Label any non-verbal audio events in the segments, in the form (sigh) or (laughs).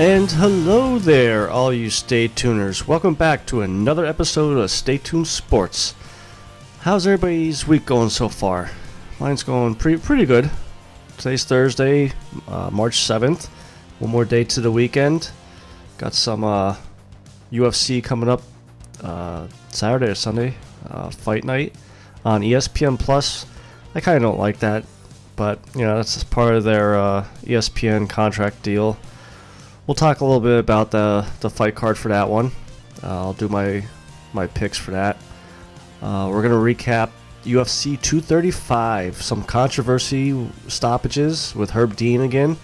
And hello there, all you stay tuners. Welcome back to another episode of Stay Tuned Sports. How's everybody's week going so far? Mine's going pretty pretty good. Today's Thursday, uh, March 7th. One more day to the weekend. Got some uh, UFC coming up uh, Saturday or Sunday, uh, fight night on ESPN Plus. I kind of don't like that, but you know that's part of their uh, ESPN contract deal. We'll talk a little bit about the the fight card for that one. Uh, I'll do my my picks for that. Uh, we're gonna recap UFC 235, some controversy stoppages with Herb Dean again.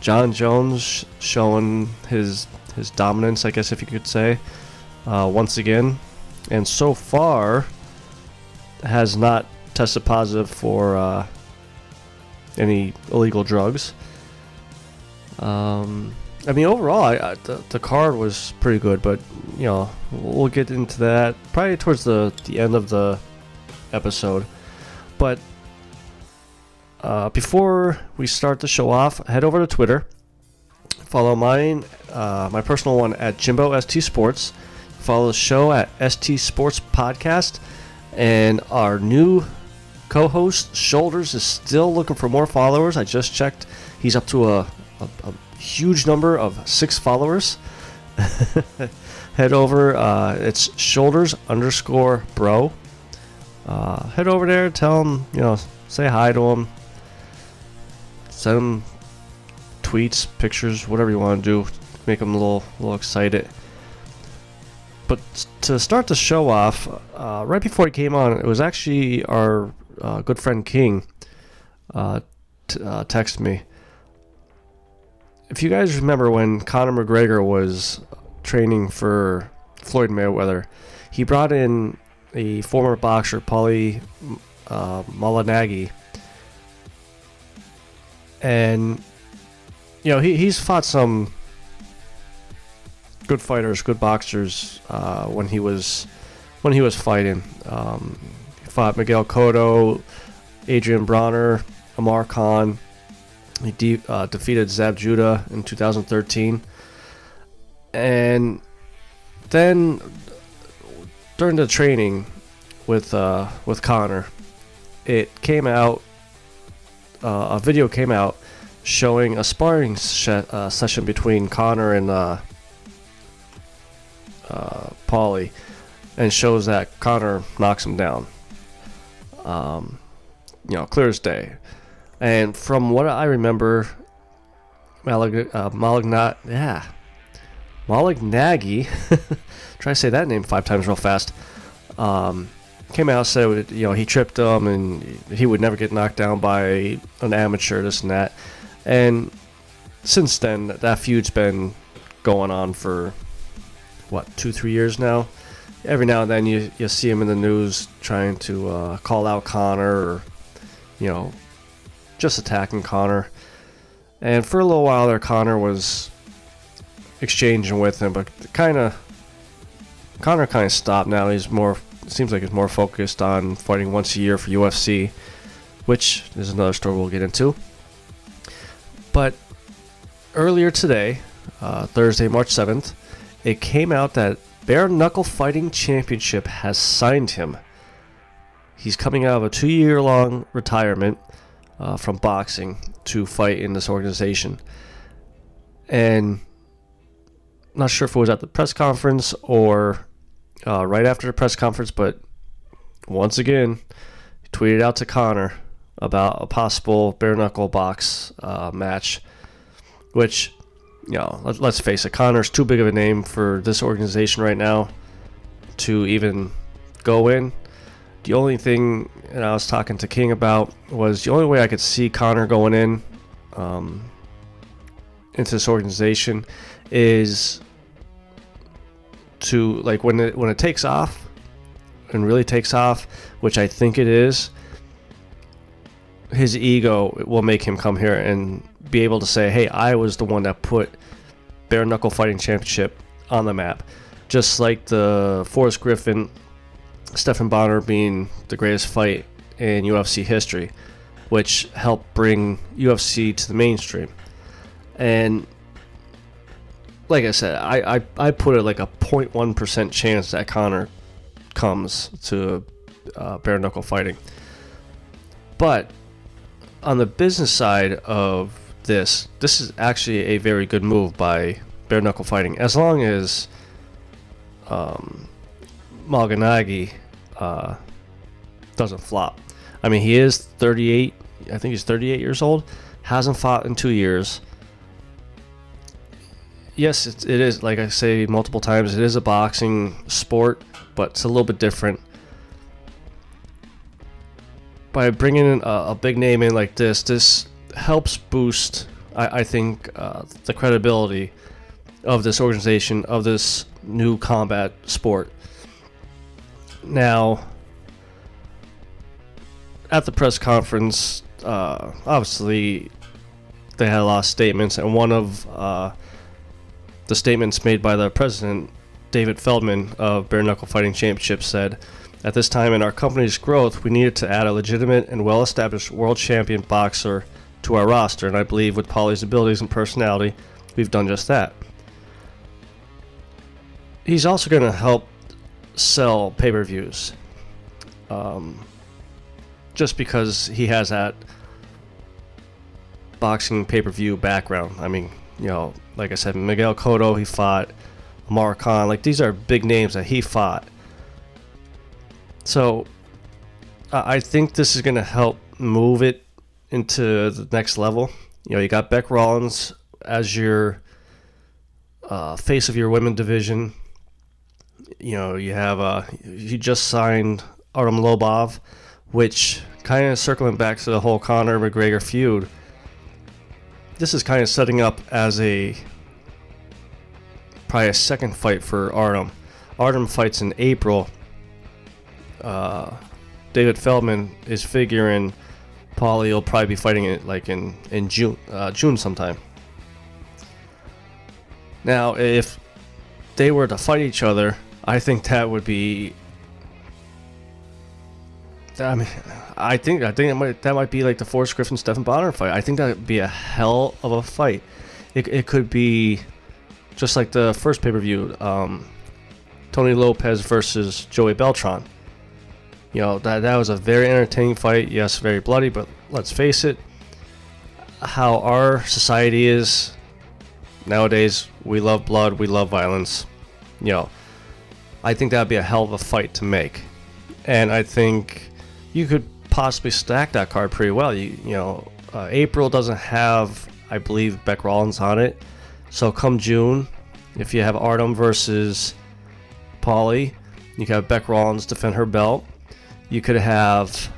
Jon Jones showing his his dominance, I guess if you could say, uh, once again, and so far has not tested positive for uh, any illegal drugs. Um, I mean, overall, I, I, the, the card was pretty good, but you know, we'll get into that probably towards the the end of the episode. But uh, before we start the show off, head over to Twitter. Follow mine, uh, my personal one at Jimbo ST Sports. Follow the show at ST Sports Podcast, and our new co-host Shoulders is still looking for more followers. I just checked; he's up to a, a, a huge number of six followers. (laughs) head over; uh, it's Shoulders underscore Bro. Uh, head over there, tell him, you know, say hi to him, send him tweets, pictures, whatever you want to do, make him a little, little excited. But to start the show off, uh, right before he came on, it was actually our uh, good friend King uh, t- uh, texted me. If you guys remember when Conor McGregor was training for Floyd Mayweather, he brought in a former boxer, Paulie uh, Malignaggi, and you know he, he's fought some good fighters, good boxers uh, when he was when he was fighting. Um, he fought Miguel Cotto, Adrien Broner, Amar Khan. He de- uh, defeated Zab Judah in 2013, and then during the training with uh, with Conor, it came out. Uh, a video came out showing a sparring uh, session between Conor and uh, uh, Paulie, and shows that Conor knocks him down. Um, you know, clear as day. And from what I remember, Malig- uh, Malignat, yeah, Malignaggi, (laughs) try to say that name five times real fast. Um, came out said you know he tripped him and he would never get knocked down by an amateur, this and that. And since then, that feud's been going on for what two, three years now. Every now and then, you you see him in the news trying to uh, call out Conor, or you know, just attacking Conor. And for a little while there, Conor was exchanging with him, but kind of Conor kind of stopped now. He's more seems like he's more focused on fighting once a year for UFC, which is another story we'll get into. But earlier today, uh, Thursday, March 7th, it came out that Bare Knuckle Fighting Championship has signed him. He's coming out of a two year long retirement uh, from boxing to fight in this organization. And not sure if it was at the press conference or uh, right after the press conference, but once again, tweeted out to Conor about a possible bare knuckle box uh, match, which, you know, let, let's face it, Conor's too big of a name for this organization right now to even go in. The only thing that I was talking to King about was the only way I could see Conor going in um, into this organization is to like when it when it takes off and really takes off, which I think it is. His ego will make him come here and be able to say, "Hey, I was the one that put bare knuckle fighting championship on the map," just like the Forrest Griffin, Stephan Bonnar being the greatest fight in UFC history, which helped bring UFC to the mainstream. And like I said, I, I, I put it like a 0.1% chance that Conor comes to uh, bare knuckle fighting. But on the business side of this, this is actually a very good move by bare knuckle fighting. As long as um, Malignaggi uh, doesn't flop. I mean, he is 38. I think he's 38 years old. Hasn't fought in two years. Yes, it, it is. Like I say multiple times, it is a boxing sport, but it's a little bit different. By bringing in a, a big name in like this, this helps boost, I, I think, uh, the credibility of this organization, of this new combat sport. Now, at the press conference, uh, obviously, they had a lot of statements, and one of uh, the statements made by the president, David Feldman of Bare Knuckle Fighting Championship, said, At this time in our company's growth, we needed to add a legitimate and well established world champion boxer to our roster, and I believe with Paulie's abilities and personality, we've done just that. He's also going to help sell pay per views. Um, just because he has that boxing pay per view background. I mean, you know, like I said, Miguel Cotto, he fought Amar Khan. Like, these are big names that he fought. So, I think this is going to help move it into the next level. You know, you got Bec Rawlings as your uh, face of your women division. You know, you have uh, you just signed Artem Lobov, which kind of circling back to the whole Conor McGregor feud. This is kind of setting up as a probably a second fight for Artem. Artem fights in April. Uh, David Feldman is figuring Paulie will probably be fighting it like in in June uh, June sometime. Now, if they were to fight each other, I think that would be. I mean, I think I think that might that might be like the Forrest Griffin Stephan Bonnar fight. I think that would be a hell of a fight. It, it could be just like the first pay per view, um, Tony Lopez versus Joey Beltran. You know that that was a very entertaining fight. Yes, very bloody, but let's face it, how our society is nowadays. We love blood. We love violence. You know, I think that'd be a hell of a fight to make, and I think you could possibly stack that card pretty well. You you know, uh, April doesn't have, I believe, Bec Rawlings on it, so come June, if you have Artem versus Paulie, you could have Bec Rawlings defend her belt. You could have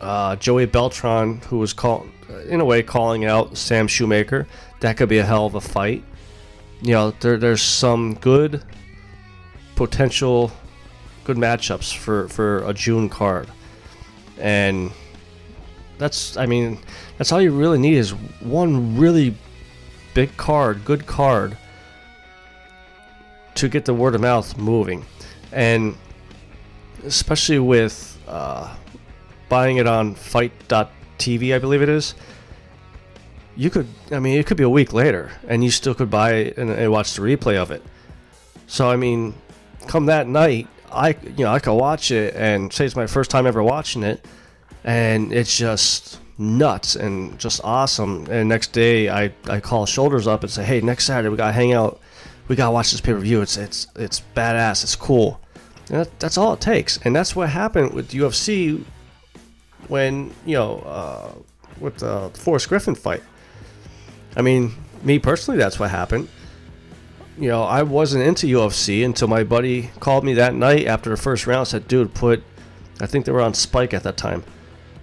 uh, Joey Beltran, who was called, in a way, calling out Sam Shewmaker. That could be a hell of a fight. You know, there, there's some good potential, good matchups for, for a June card. And that's, I mean, that's all you really need is one really big card, good card, to get the word of mouth moving. And especially with uh, buying it on FITE.tv, I believe it is, you could, I mean, it could be a week later and you still could buy and watch the replay of it. So, I mean, come that night, I, you know, I could watch it and say it's my first time ever watching it and it's just nuts and just awesome. And next day, I, I call Shoulders up and say, "Hey, next Saturday we gotta hang out. We gotta watch this pay per view. It's it's it's badass. It's cool." That, that's all it takes, and that's what happened with UFC when you know uh, with the Forrest Griffin fight. I mean, me personally, that's what happened. You know, I wasn't into UFC until my buddy called me that night after the first round. Said, "Dude, put," I think they were on Spike at that time.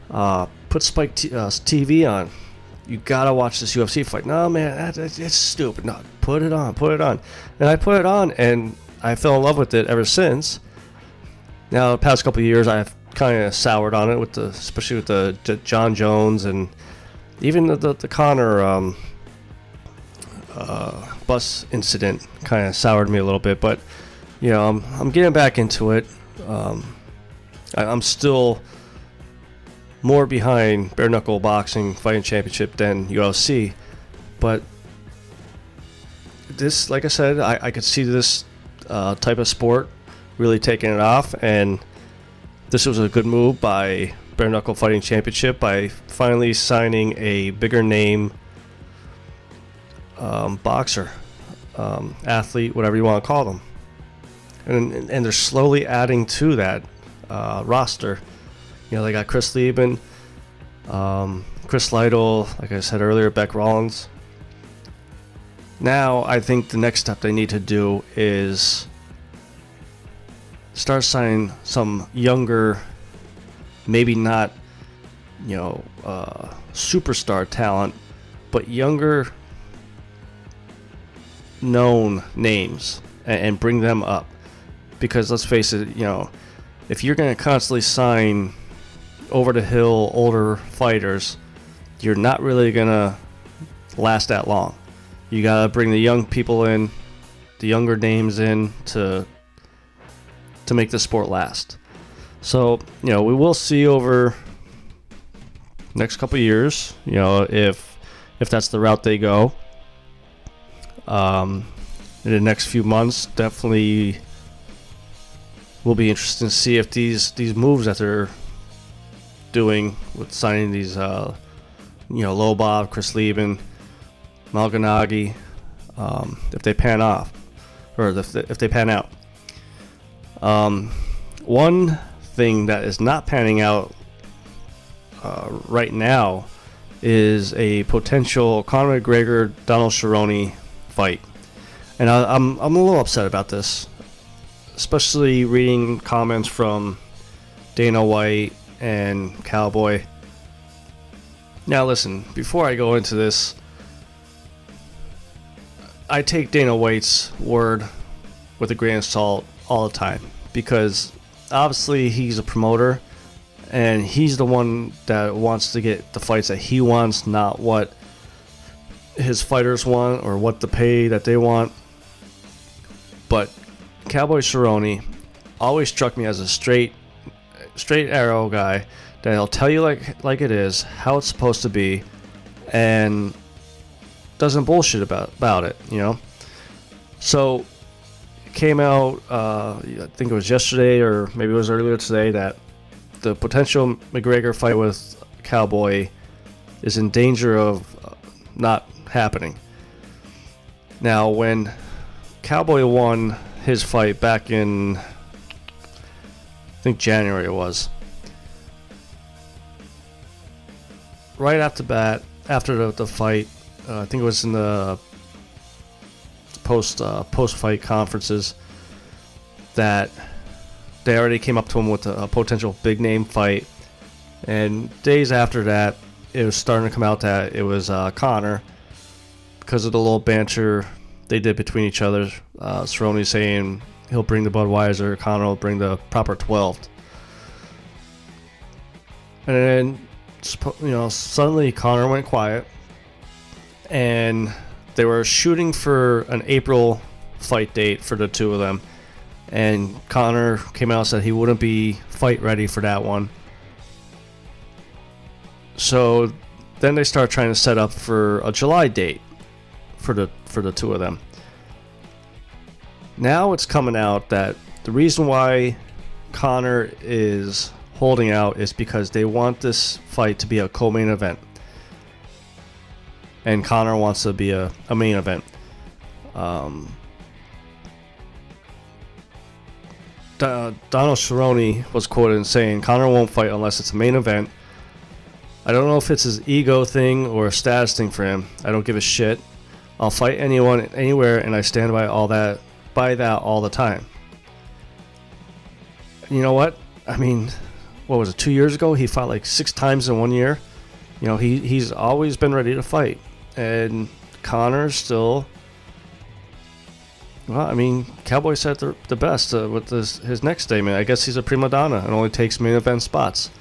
Uh, put Spike t- uh, TV on. You gotta watch this UFC fight. No, man, that, that, it's stupid. No, put it on, put it on. And I put it on, and I fell in love with it ever since. Now, the past couple years, I've kind of soured on it with the, especially with the, Jon Jones and even the the, the Conor um, uh, bus incident kind of soured me a little bit. But you know, I'm I'm getting back into it. Um, I, I'm still more behind bare knuckle boxing fighting championship than UFC, but this, like I said, I, I could see this uh, type of sport really taking it off, and this was a good move by Bare Knuckle Fighting Championship by finally signing a bigger name um, boxer, um, athlete, whatever you want to call them, and and they're slowly adding to that uh, roster. You know, they got Chris Leben, um, Chris Lytle, like I said earlier, Bec Rawlings. Now, I think the next step they need to do is start signing some younger, maybe not, you know, uh, superstar talent, but younger, known names and, and bring them up. Because let's face it, you know, if you're going to constantly sign over the hill older fighters, you're not really going to last that long. You got to bring the young people in, the younger names in to to make the sport last. So, you know, we will see over next couple years, you know, if if that's the route they go. Um, in the next few months, definitely will be interesting to see if these these moves that they're doing with signing these, uh, you know, Lobov, Chris Leben, Malignaggi, um, if they pan off, or if they, if they pan out. Um, one thing that is not panning out uh, right now is a potential Conor McGregor Donald Cerrone fight, and I, I'm I'm a little upset about this, especially reading comments from Dana White and Cowboy. Now, listen, before I go into this, I take Dana White's word with a grain of salt all the time because obviously he's a promoter and he's the one that wants to get the fights that he wants, not what his fighters want or what the pay that they want. But Cowboy Cerrone always struck me as a straight straight arrow guy that he'll tell you like like it is, how it's supposed to be, and doesn't bullshit about about it, you know. So came out, uh, I think it was yesterday or maybe it was earlier today, that the potential McGregor fight with Cowboy is in danger of uh, not happening. Now, when Cowboy won his fight back in, I think January it was, right after bat, after the, the fight, uh, I think it was in the post uh, post fight conferences that they already came up to him with a, a, potential big name fight, and days after that, it was starting to come out that it was uh, Conor because of the little banter they did between each other. Uh, Cerrone saying he'll bring the Budweiser, Conor will bring the proper 12th. And then, you know, suddenly Conor went quiet, and they were shooting for an April fight date for the two of them, and Conor came out and said he wouldn't be fight ready for that one. So then they start trying to set up for a July date for the for the two of them. Now it's coming out that the reason why Conor is holding out is because they want this fight to be a co-main event and Conor wants to be a, a main event. Um, Donald Cerrone was quoted in saying "Conor won't fight unless it's a main event. I don't know if it's his ego thing or a status thing for him. I don't give a shit. I'll fight anyone anywhere, and I stand by all that by that all the time. You know what? I mean, what was it? Two years ago, he fought like six times in one year. You know, he he's always been ready to fight and Conor's still. Well, I mean, Cowboy said the, the best uh, with this, his next statement. I guess he's a prima donna and only takes main event spots.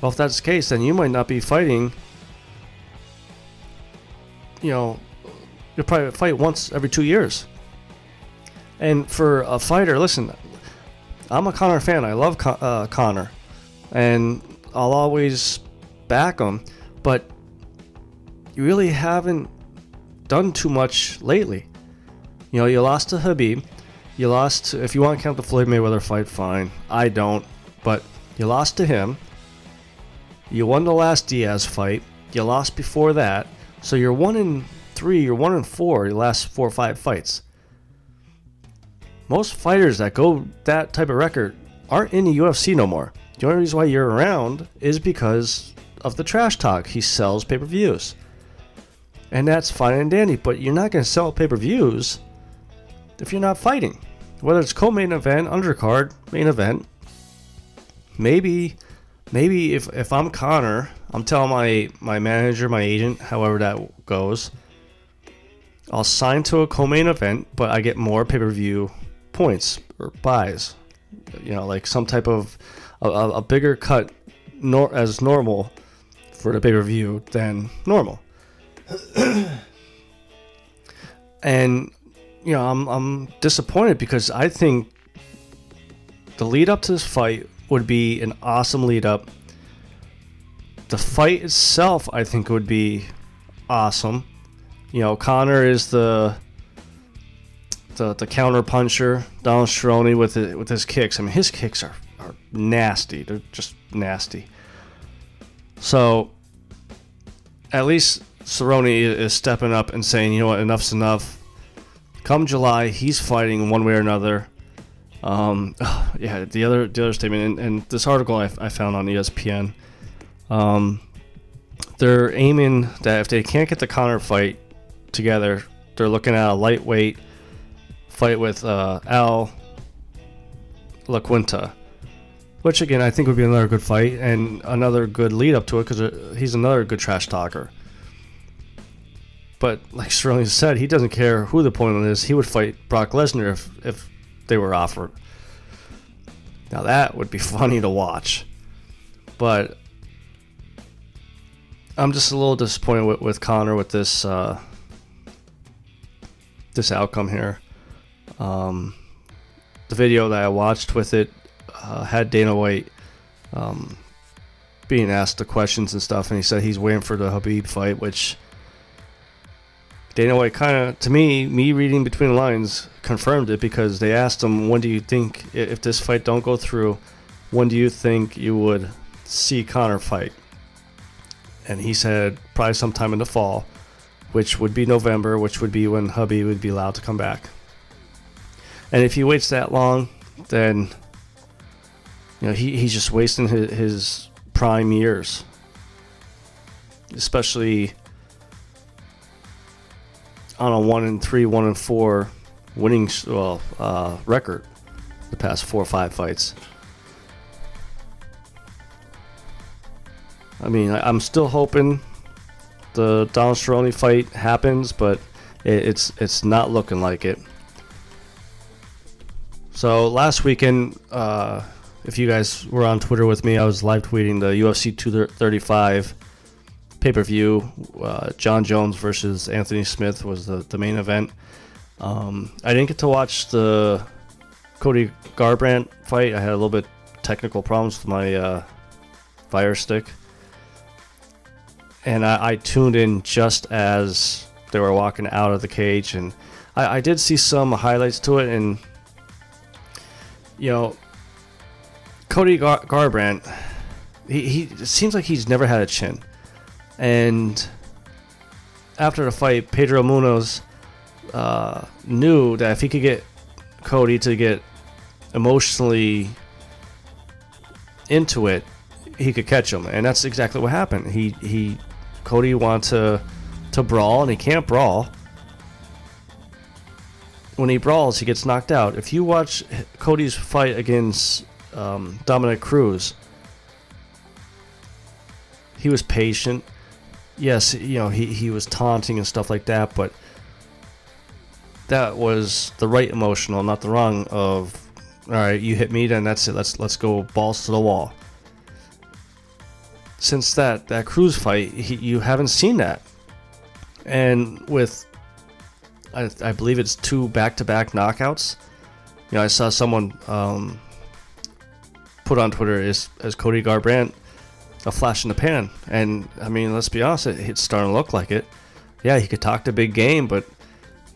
Well, if that's the case, then you might not be fighting. You know, you'll probably fight once every two years. And for a fighter, listen, I'm a Conor fan. I love Con- uh, Conor, and I'll always back him. But you really haven't done too much lately. You know, you lost to Khabib. You lost. If you want to count the Floyd Mayweather fight, fine. I don't. But you lost to him. You won the last Diaz fight. You lost before that. So you're one in three. You're one and four. Your last four or five fights. Most fighters that go that type of record aren't in the UFC no more. The only reason why you're around is because of the trash talk. He sells pay per views. And that's fine and dandy, but you're not going to sell pay per views if you're not fighting. Whether it's co main event, undercard, main event. Maybe, maybe if, if I'm Conor, I'm telling my, my manager, my agent, however that goes, I'll sign to a co main event, but I get more pay per view points or buys. You know, like some type of a, a bigger cut nor, as normal for the pay per view than normal. (clears throat) and you know, I'm I'm disappointed because I think the lead up to this fight would be an awesome lead up. The fight itself, I think, would be awesome. You know, Conor is the the, the counter puncher. Donald Cerrone with it, with his kicks. I mean, his kicks are, are nasty. They're just nasty. So, at least Cerrone is stepping up and saying, you know what, enough's enough. Come July, he's fighting one way or another. Um, (sighs) yeah, the other the other statement, and, and this article I, I, found on ESPN, um, they're aiming that if they can't get the Conor fight together, they're looking at a lightweight fight with uh, Al Iaquinta, which again I think would be another good fight and another good lead up to it because uh, he's another good trash talker. But like Sterling said, he doesn't care who the opponent is. He would fight Brock Lesnar if if they were offered. Now that would be (laughs) funny to watch, but I'm just a little disappointed with, with Conor with this uh, this outcome here. Um, the video that I watched with it uh, had Dana White um, being asked the questions and stuff, and he said he's waiting for the Khabib fight, which Dana White kind of, to me, me reading between the lines, confirmed it because they asked him, "When do you think, if this fight don't go through, when do you think you would see Conor fight?" And he said probably sometime in the fall, which would be November, which would be when Khabib would be allowed to come back. And if he waits that long, then you know he, he's just wasting his, his prime years, especially on a one and three, one and four winning well uh, record the past four or five fights. I mean, I, am still hoping the Donald Cerrone fight happens, but it, it's it's not looking like it. So last weekend, uh, if you guys were on Twitter with me, I was live tweeting the UFC 235 pay per view. Uh, Jon Jones versus Anthony Smith was the, the main event. Um, I didn't get to watch the Cody Garbrandt fight. I had a little bit technical problems with my uh, Fire Stick, and I, I, tuned in just as they were walking out of the cage, and I, I did see some highlights to it, and you know, Cody Gar- Garbrandt, he, he it seems like he's never had a chin. And after the fight, Pedro Munhoz uh, knew that if he could get Cody to get emotionally into it, he could catch him, and that's exactly what happened. He he, Cody wants to to brawl, and he can't brawl. When he brawls, he gets knocked out. If you watch Cody's fight against um, Dominick Cruz, he was patient yes, you know, he, he was taunting and stuff like that, but that was the right emotional, not the wrong of all right, you hit me, then that's it. Let's let's go balls to the wall. Since that that Cruz fight, he, you haven't seen that, and with I, I believe it's two back-to-back knockouts. You know, I saw someone um, put on Twitter is as Cody Garbrandt a flash in the pan. And I mean, let's be honest, it, it's starting to look like it. Yeah, he could talk to big game, but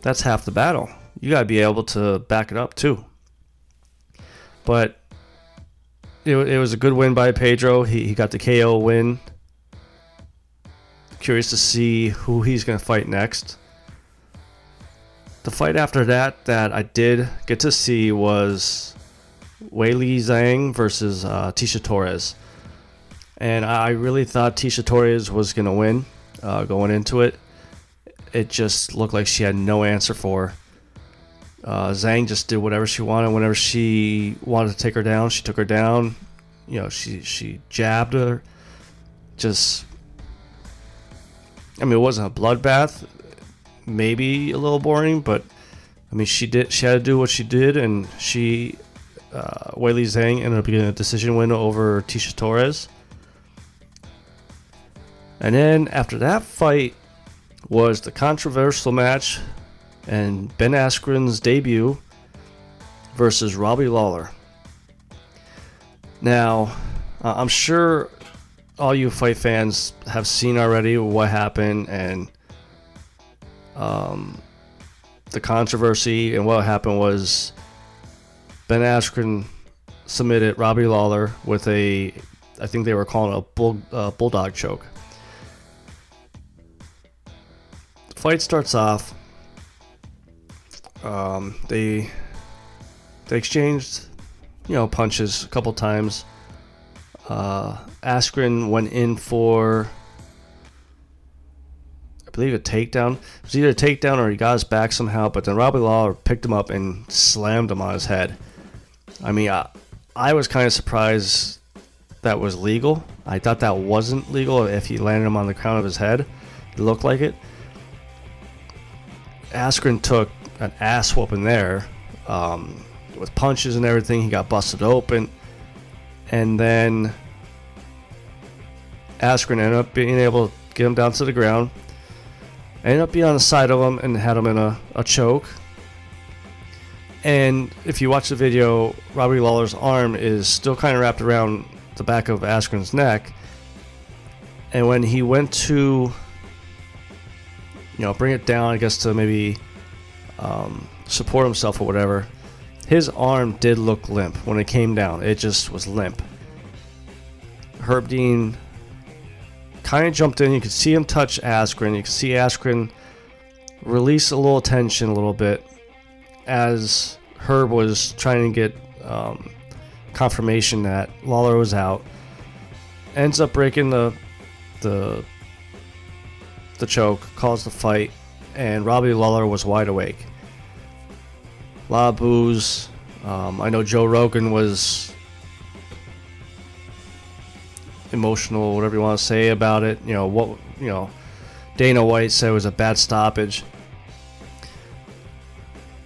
that's half the battle. you got to be able to back it up too. But it, it was a good win by Pedro. He, he got the KO win. Curious to see who he's going to fight next. The fight after that that I did get to see was Weili Zhang versus uh, Tecia Torres. And I really thought Tecia Torres was going to win uh, going into it. It just looked like she had no answer for. Uh, Zhang just did whatever she wanted. Whenever she wanted to take her down, she took her down. You know, she she jabbed her. Just, I mean, it wasn't a bloodbath. Maybe a little boring, but I mean, she did. She had to do what she did, and she, uh, Weili Zhang, ended up getting a decision win over Tecia Torres. And then after that fight was the controversial match and Ben Askren's debut versus Robbie Lawler. Now, uh, I'm sure all you fight fans have seen already what happened and um, the controversy. And what happened was Ben Askren submitted Robbie Lawler with a, I think they were calling it a bull, uh, bulldog choke. The fight starts off um, they they exchanged, you know, punches a couple times. Uh, Askren went in for, I believe, a takedown. It was either a takedown or he got his back somehow. But then Robbie Lawler picked him up and slammed him on his head. I mean, I, I was kind of surprised that was legal. I thought that wasn't legal if he landed him on the crown of his head. It looked like it. Askren took an ass whooping there um, with punches and everything. He got busted open. And then Askren ended up being able to get him down to the ground. Ended up being on the side of him and had him in a, a choke. And if you watch the video, Robbie Lawler's arm is still kind of wrapped around the back of Askren's neck. And when he went to, you know, bring it down, I guess to maybe um, support himself or whatever, his arm did look limp when it came down. It just was limp. Herb Dean kind of jumped in. You could see him touch Askren. You could see Askren release a little tension a little bit as Herb was trying to get um, confirmation that Lawler was out. Ends up breaking the the the choke, calls the fight, and Robbie Lawler was wide awake. A lot of boos. Um, I know Joe Rogan was emotional, whatever you want to say about it. You know what? You know, Dana White said it was a bad stoppage.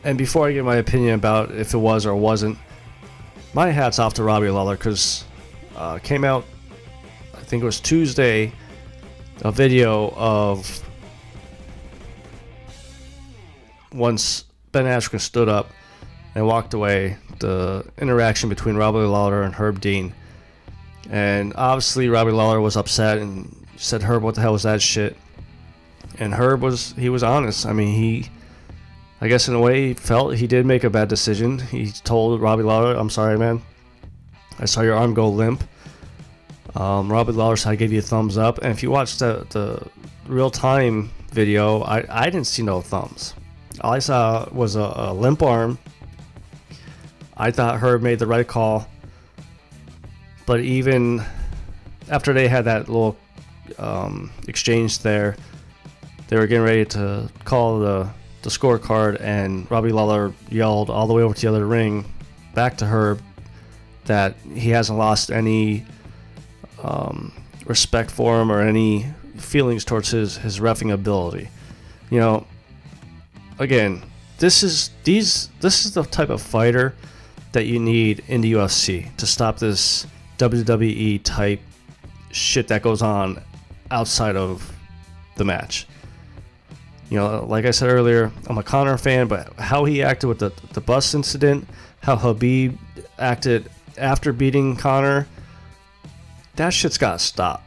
And before I give my opinion about if it was or wasn't, my hat's off to Robbie Lawler because uh, came out, I think it was Tuesday, a video of once Ben Askren stood up and walked away, the interaction between Robbie Lawler and Herb Dean. And obviously, Robbie Lawler was upset and said, Herb, what the hell was that shit? And Herb was, he was honest. I mean, he, I guess in a way, he felt he did make a bad decision. He told Robbie Lawler, I'm sorry, man. I saw your arm go limp. Um, Robbie Lawler said, I gave you a thumbs up. And if you watch the, the real time video, I, I didn't see no thumbs. All I saw was a, a limp arm. I thought Herb made the right call. But even after they had that little um, exchange there, they were getting ready to call the, the scorecard, and Robbie Lawler yelled all the way over to the other ring back to Herb that he hasn't lost any um, respect for him or any feelings towards his, his refing ability. You know, again, this is these this is the type of fighter that you need in the UFC to stop this WWE type shit that goes on outside of the match. You know, like I said earlier, I'm a Conor fan, but how he acted with the the bus incident, how Khabib acted after beating Conor, that shit's gotta stop.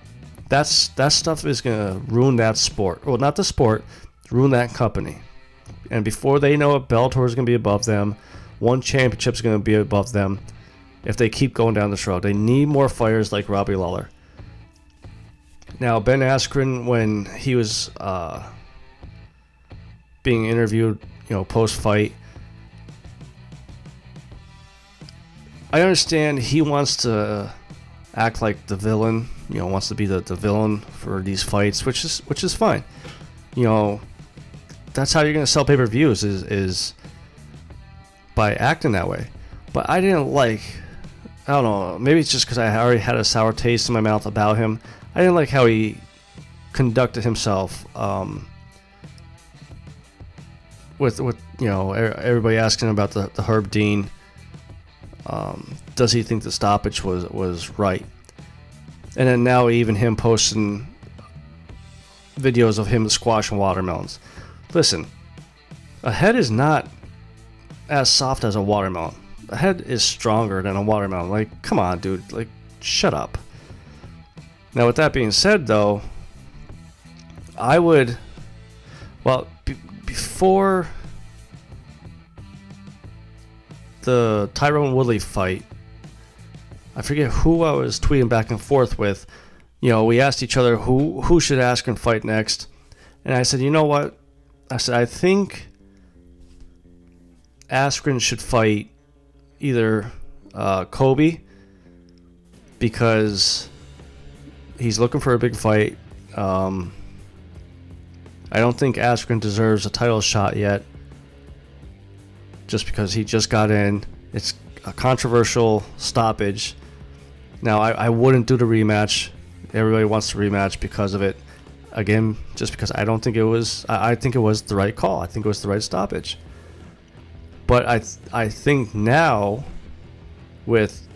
That's that stuff is gonna ruin that sport. Well, not the sport, ruin that company And before they know it, Bellator is going to be above them. One championship is going to be above them if they keep going down this road. They need more fighters like Robbie Lawler. Now, Ben Askren, when he was uh, being interviewed, you know, post fight, I understand he wants to act like the villain, you know, wants to be the, the villain for these fights, which is which is fine. You know, that's how you're gonna sell pay per views is is by acting that way. But I didn't like. I don't know. Maybe it's just because I already had a sour taste in my mouth about him. I didn't like how he conducted himself. Um, with with you know everybody asking about the, the Herb Dean. Um, does he think the stoppage was was right? And then now even him posting videos of him squashing watermelons. Listen, a head is not as soft as a watermelon. A head is stronger than a watermelon. Like, come on, dude. Like, shut up. Now, with that being said, though, I would. Well, b- before the Tyron Woodley fight, I forget who I was tweeting back and forth with. You know, we asked each other who who should Askren fight next, and I said, you know what? I said I think Askren should fight either uh, Colby because he's looking for a big fight. Um, I don't think Askren deserves a title shot yet, just because he just got in. It's a controversial stoppage. Now, I, I wouldn't do the rematch. Everybody wants the rematch because of it. Again, just because I don't think it was. I, I think it was the right call. I think it was the right stoppage. But I th- I think now, with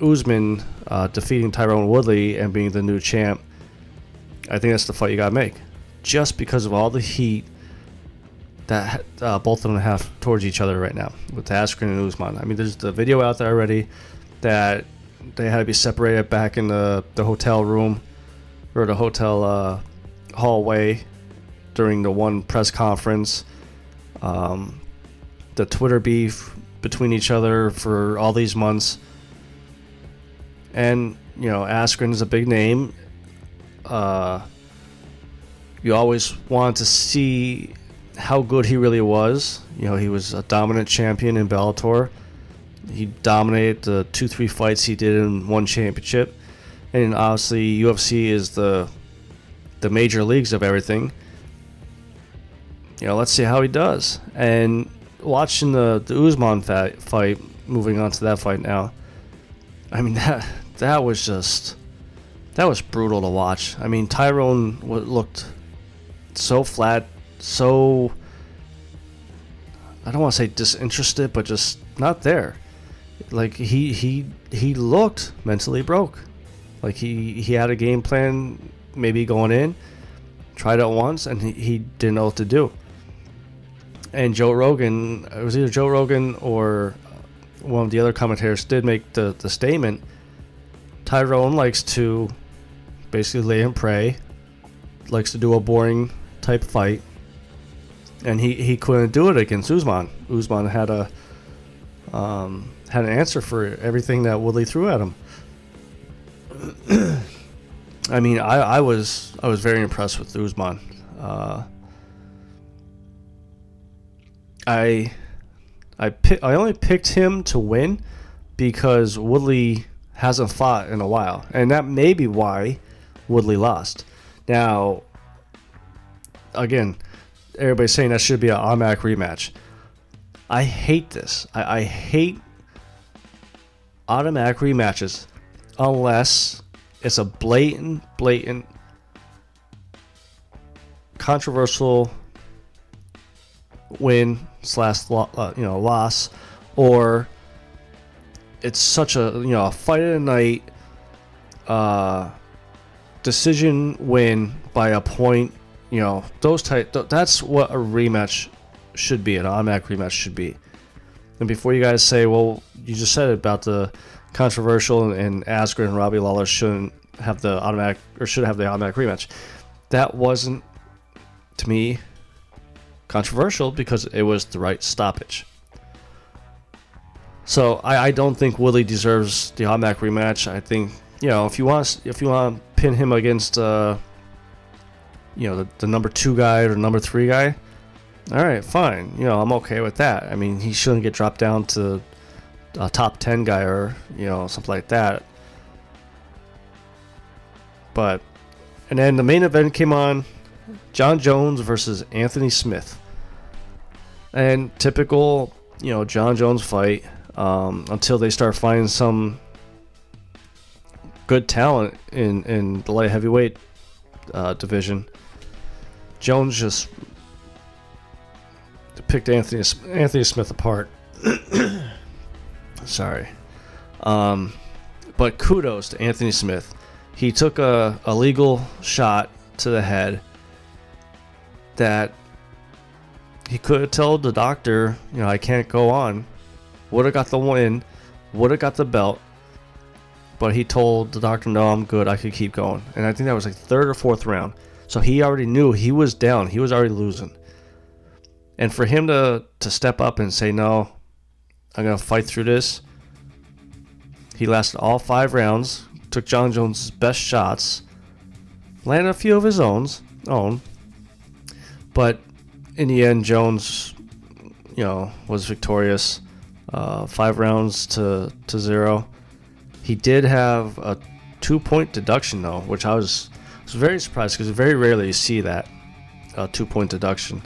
Usman uh, defeating Tyron Woodley and being the new champ, I think that's the fight you gotta make. Just because of all the heat that uh, both of them have towards each other right now with Askren and Usman. I mean, there's the video out there already that they had to be separated back in the, the hotel room or the hotel uh, hallway during the one press conference. Um, the Twitter beef between each other for all these months. And, you know, Askren is a big name. Uh, you always want to see how good he really was. You know, he was a dominant champion in Bellator. He dominated the two, three fights he did in one championship. And obviously, UFC is the the major leagues of everything. You know, let's see how he does. And watching the the Usman fight, moving on to that fight now. I mean (laughs) that that was just that was brutal to watch. I mean Tyron looked so flat, so I don't want to say disinterested, but just not there. Like he he he looked mentally broke. Like he he had a game plan, maybe going in, tried it once, and he, he didn't know what to do and Joe Rogan, it was either Joe Rogan or one of the other commentators did make the, the statement Tyron likes to basically lay and pray, likes to do a boring type fight, and he, he couldn't do it against Usman. Usman had a um, had an answer for everything that Woodley threw at him. (clears throat) I mean, I, I was I was very impressed with Usman. Uh, I I I only picked him to win because Woodley hasn't fought in a while, and that may be why Woodley lost. Now, again, everybody's saying that should be an automatic rematch. I hate this. I, I hate automatic rematches unless it's a blatant, blatant, controversial win slash uh, you know loss, or it's such a you know a fight of the night uh, decision win by a point. You know those type. Th- that's what a rematch should be. An automatic rematch should be. And before you guys say, well, you just said about the controversial and, Askren and Robbie Lawler shouldn't have the automatic or should have the automatic rematch. That wasn't to me controversial because it was the right stoppage. So I, I don't think Willie deserves the automatic rematch. I think you know if you want if you want to pin him against uh, you know the, the number two guy or number three guy, all right, fine. You know I'm okay with that. I mean he shouldn't get dropped down to a top ten guy or you know something like that. But and then the main event came on, Jon Jones versus Anthony Smith. And typical, you know, Jon Jones fight um, until they start finding some good talent in in the light heavyweight uh, division. Jones just picked Anthony Anthony Smith apart. (clears throat) Sorry, um, but kudos to Anthony Smith. He took a, a legal shot to the head that he could have told the doctor, you know, I can't go on. Would have got the win, would have got the belt, but he told the doctor, no, I'm good. I could keep going. And I think that was like third or fourth round. So he already knew he was down. He was already losing. And for him to to step up and say, no, I'm gonna fight through this. He lasted all five rounds, took Jon Jones' best shots, landed a few of his own, own, but in the end, Jones, you know, was victorious. Uh, five rounds to to zero. He did have a two point deduction though, which I was was very surprised because very rarely you see that uh, two point deduction.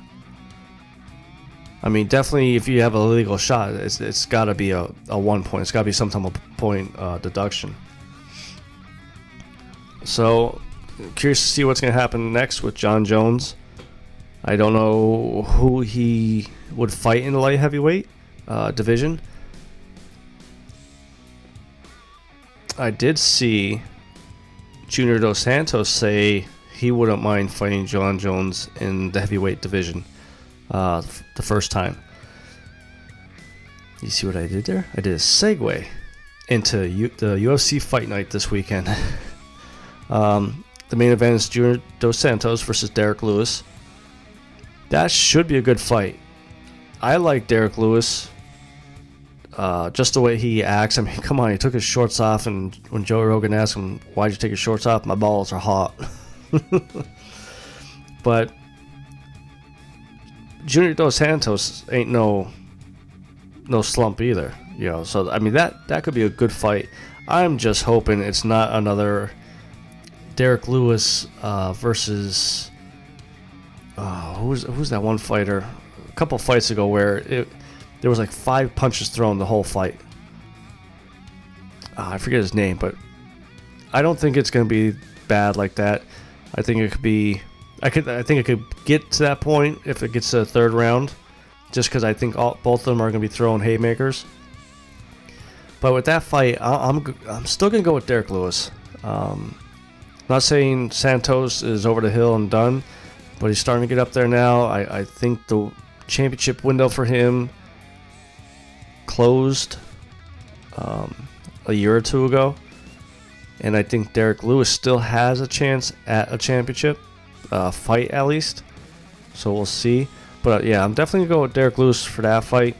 I mean, definitely if you have a legal shot, it's, it's got to be a, a one point. It's got to be some type of point uh, deduction. So, curious to see what's going to happen next with Jon Jones. I don't know who he would fight in the light heavyweight uh, division. I did see Junior Dos Santos say he wouldn't mind fighting Jon Jones in the heavyweight division uh, the first time. You see what I did there? I did a segue into U- the UFC Fight Night this weekend. (laughs) um, the main event is Junior Dos Santos versus Derrick Lewis. That should be a good fight. I like Derrick Lewis. Uh, just the way he acts. I mean, (laughs) come on, he took his shorts off, and when Joe Rogan asked him, "Why'd you take your shorts off?" My balls are hot. (laughs) but Junior Dos Santos ain't no no slump either. You know, so I mean that that could be a good fight. I'm just hoping it's not another Derrick Lewis uh, versus uh, who's who's that one fighter? A couple fights ago where it there was like five punches thrown the whole fight. Uh, I forget his name, but I don't think it's going to be bad like that. I think it could be. I could. I think it could get to that point if it gets to the third round, just because I think all, both of them are going to be throwing haymakers. But with that fight, I, am I'm, I'm still going to go with Derrick Lewis. Um, not saying Santos is over the hill and done, but he's starting to get up there now. I, I think the championship window for him closed um, a year or two ago. And I think Derrick Lewis still has a chance at a championship uh, fight, at least. So we'll see. But uh, yeah, I'm definitely to go with Derrick Lewis for that fight.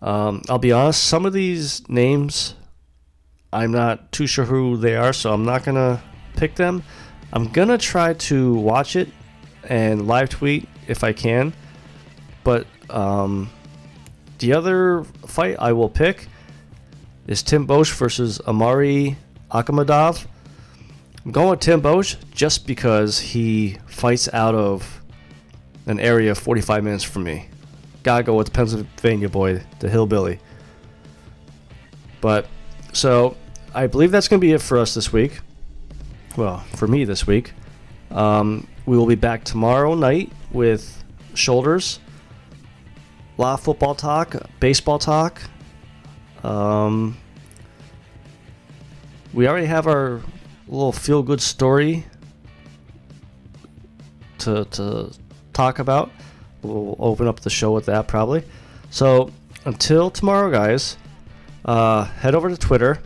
Um, I'll be honest, some of these names, I'm not too sure who they are, so I'm not to pick them. I'm to try to watch it and live tweet if I can. But um, the other fight I will pick is Tim Boetsch versus Omari Akhmedov. I'm going with Tim Boetsch just because he fights out of an area 45 minutes from me. Gotta go with the Pennsylvania boy, the hillbilly. But, so, I believe that's going to be it for us this week. Well, for me this week. Um, we will be back tomorrow night with Shoulders of football talk, baseball talk. Um, we already have our little feel good story to, to talk about. We'll open up the show with that probably. So until tomorrow, guys, uh, head over to Twitter.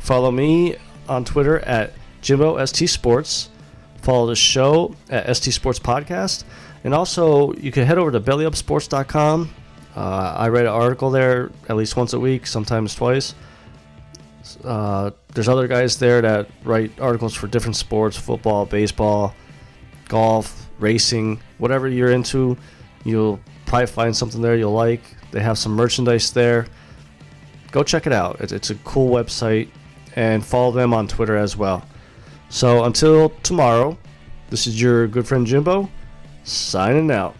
Follow me on Twitter at Jimbo ST Sports. Follow the show at ST Sports Podcast And also, you can head over to bellyupsports.com. Uh, I write an article there at least once a week, sometimes twice. Uh, there's other guys there that write articles for different sports football, baseball, golf, racing, whatever you're into. You'll probably find something there you'll like. They have some merchandise there. Go check it out. It's, it's a cool website. And follow them on Twitter as well. So until tomorrow, this is your good friend Jimbo signing out.